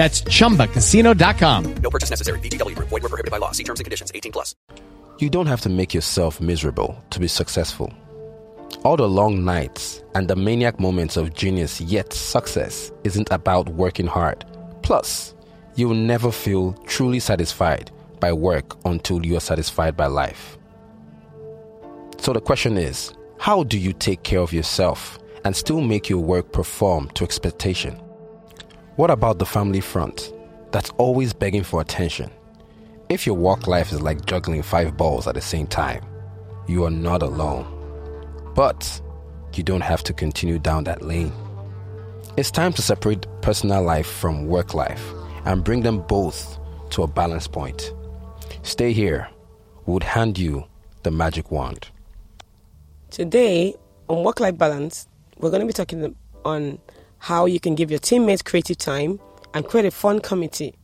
That's chumbacasino.com. No purchase necessary. VGW Group. Void were prohibited by law. See terms and conditions. 18 plus. You don't have to make yourself miserable to be successful. All the long nights and the maniac moments of genius yet success isn't about working hard. Plus, you'll never feel truly satisfied by work until you are satisfied by life. So the question is, how do you take care of yourself and still make your work perform to expectation? What about the family front that's always begging for attention? If your work life is like juggling five balls at the same time, you are not alone. But you don't have to continue down that lane. It's time to separate personal life from work life and bring them both to a balance point. Stay here. We would hand you the magic wand. Today, on work life balance, we're going to be talking on how you can give your teammates creative time and create a fun committee.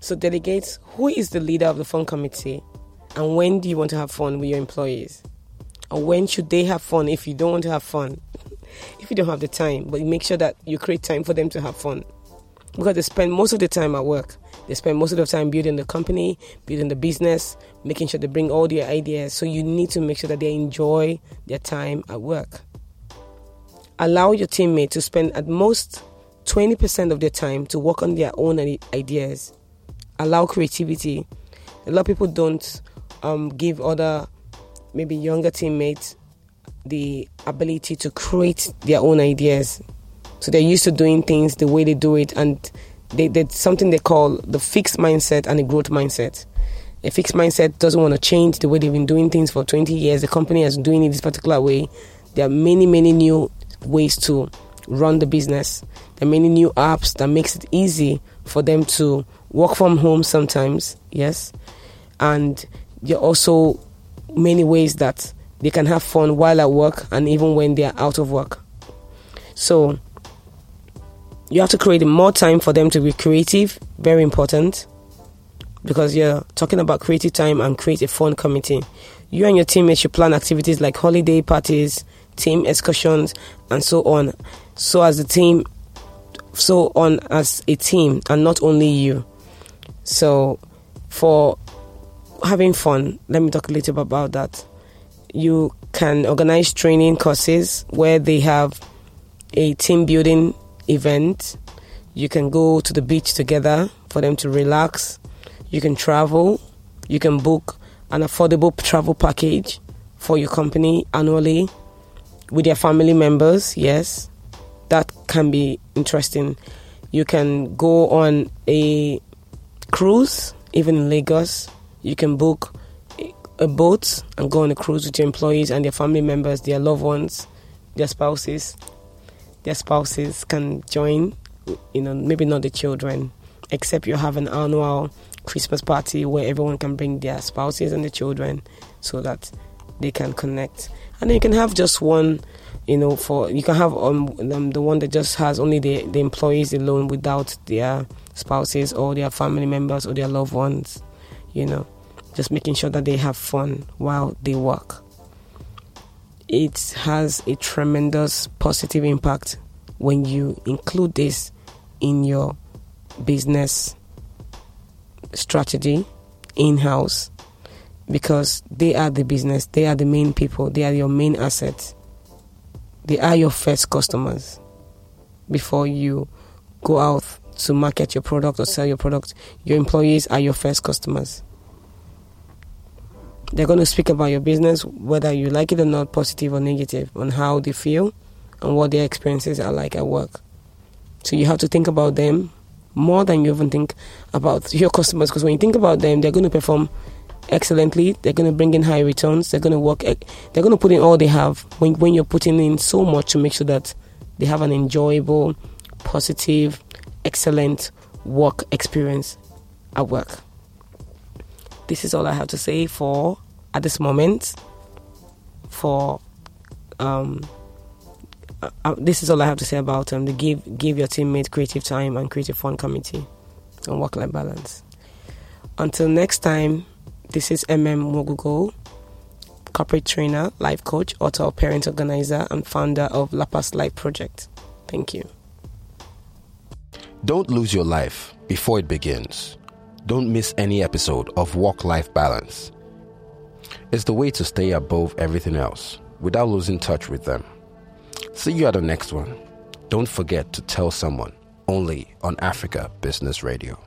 So, delegate who is the leader of the fun committee and when do you want to have fun with your employees? Or when should they have fun if you don't want to have fun? if you don't have the time, but make sure that you create time for them to have fun. Because they spend most of the time at work. They spend most of the time building the company, building the business, making sure they bring all their ideas. So you need to make sure that they enjoy their time at work. Allow your teammate to spend at most 20% of their time to work on their own ideas. Allow creativity. A lot of people don't um, give other, maybe younger teammates, the ability to create their own ideas. So they're used to doing things the way they do it, and they, they something they call the fixed mindset and the growth mindset. A fixed mindset doesn't want to change the way they've been doing things for 20 years. The company has been doing it this particular way. There are many, many new ways to run the business. There are many new apps that makes it easy for them to work from home sometimes, yes. And there are also many ways that they can have fun while at work and even when they are out of work. So you have to create more time for them to be creative, very important. Because you're talking about creative time and create a fun committee. You and your teammates should plan activities like holiday parties, team excursions, and so on. So as a team, so on as a team, and not only you. So for having fun, let me talk a little bit about that. You can organize training courses where they have a team building event. You can go to the beach together for them to relax. You can travel. You can book an affordable travel package for your company annually with your family members, yes, that can be interesting. You can go on a cruise, even in Lagos. You can book a boat and go on a cruise with your employees and their family members, their loved ones, their spouses. Their spouses can join, you know, maybe not the children, except you have an annual Christmas party where everyone can bring their spouses and the children so that they can connect. And then you can have just one, you know, for you can have um, um the one that just has only the the employees alone without their spouses or their family members or their loved ones, you know, just making sure that they have fun while they work. It has a tremendous positive impact when you include this in your business strategy in house because they are the business, they are the main people, they are your main assets. They are your first customers before you go out to market your product or sell your product. Your employees are your first customers. they're going to speak about your business, whether you like it or not, positive or negative, on how they feel and what their experiences are like at work. So you have to think about them more than you even think about your customers because when you think about them, they're going to perform excellently. They're going to bring in high returns. They're going to work. They're going to put in all they have when when you're putting in so much to make sure that they have an enjoyable, positive, excellent work experience at work. This is all I have to say for at this moment. For um, uh, uh, this is all I have to say about um, the give give your teammates creative time and creative fun committee and work life balance. Until next time, this is MM Mogugo, corporate trainer, life coach, author, parent organizer, and founder of Lapas Life Project. Thank you. Don't lose your life before it begins. Don't miss any episode of Work Life Balance. It's the way to stay above everything else without losing touch with them. See you at the next one. Don't forget to tell someone only on Africa Business Radio.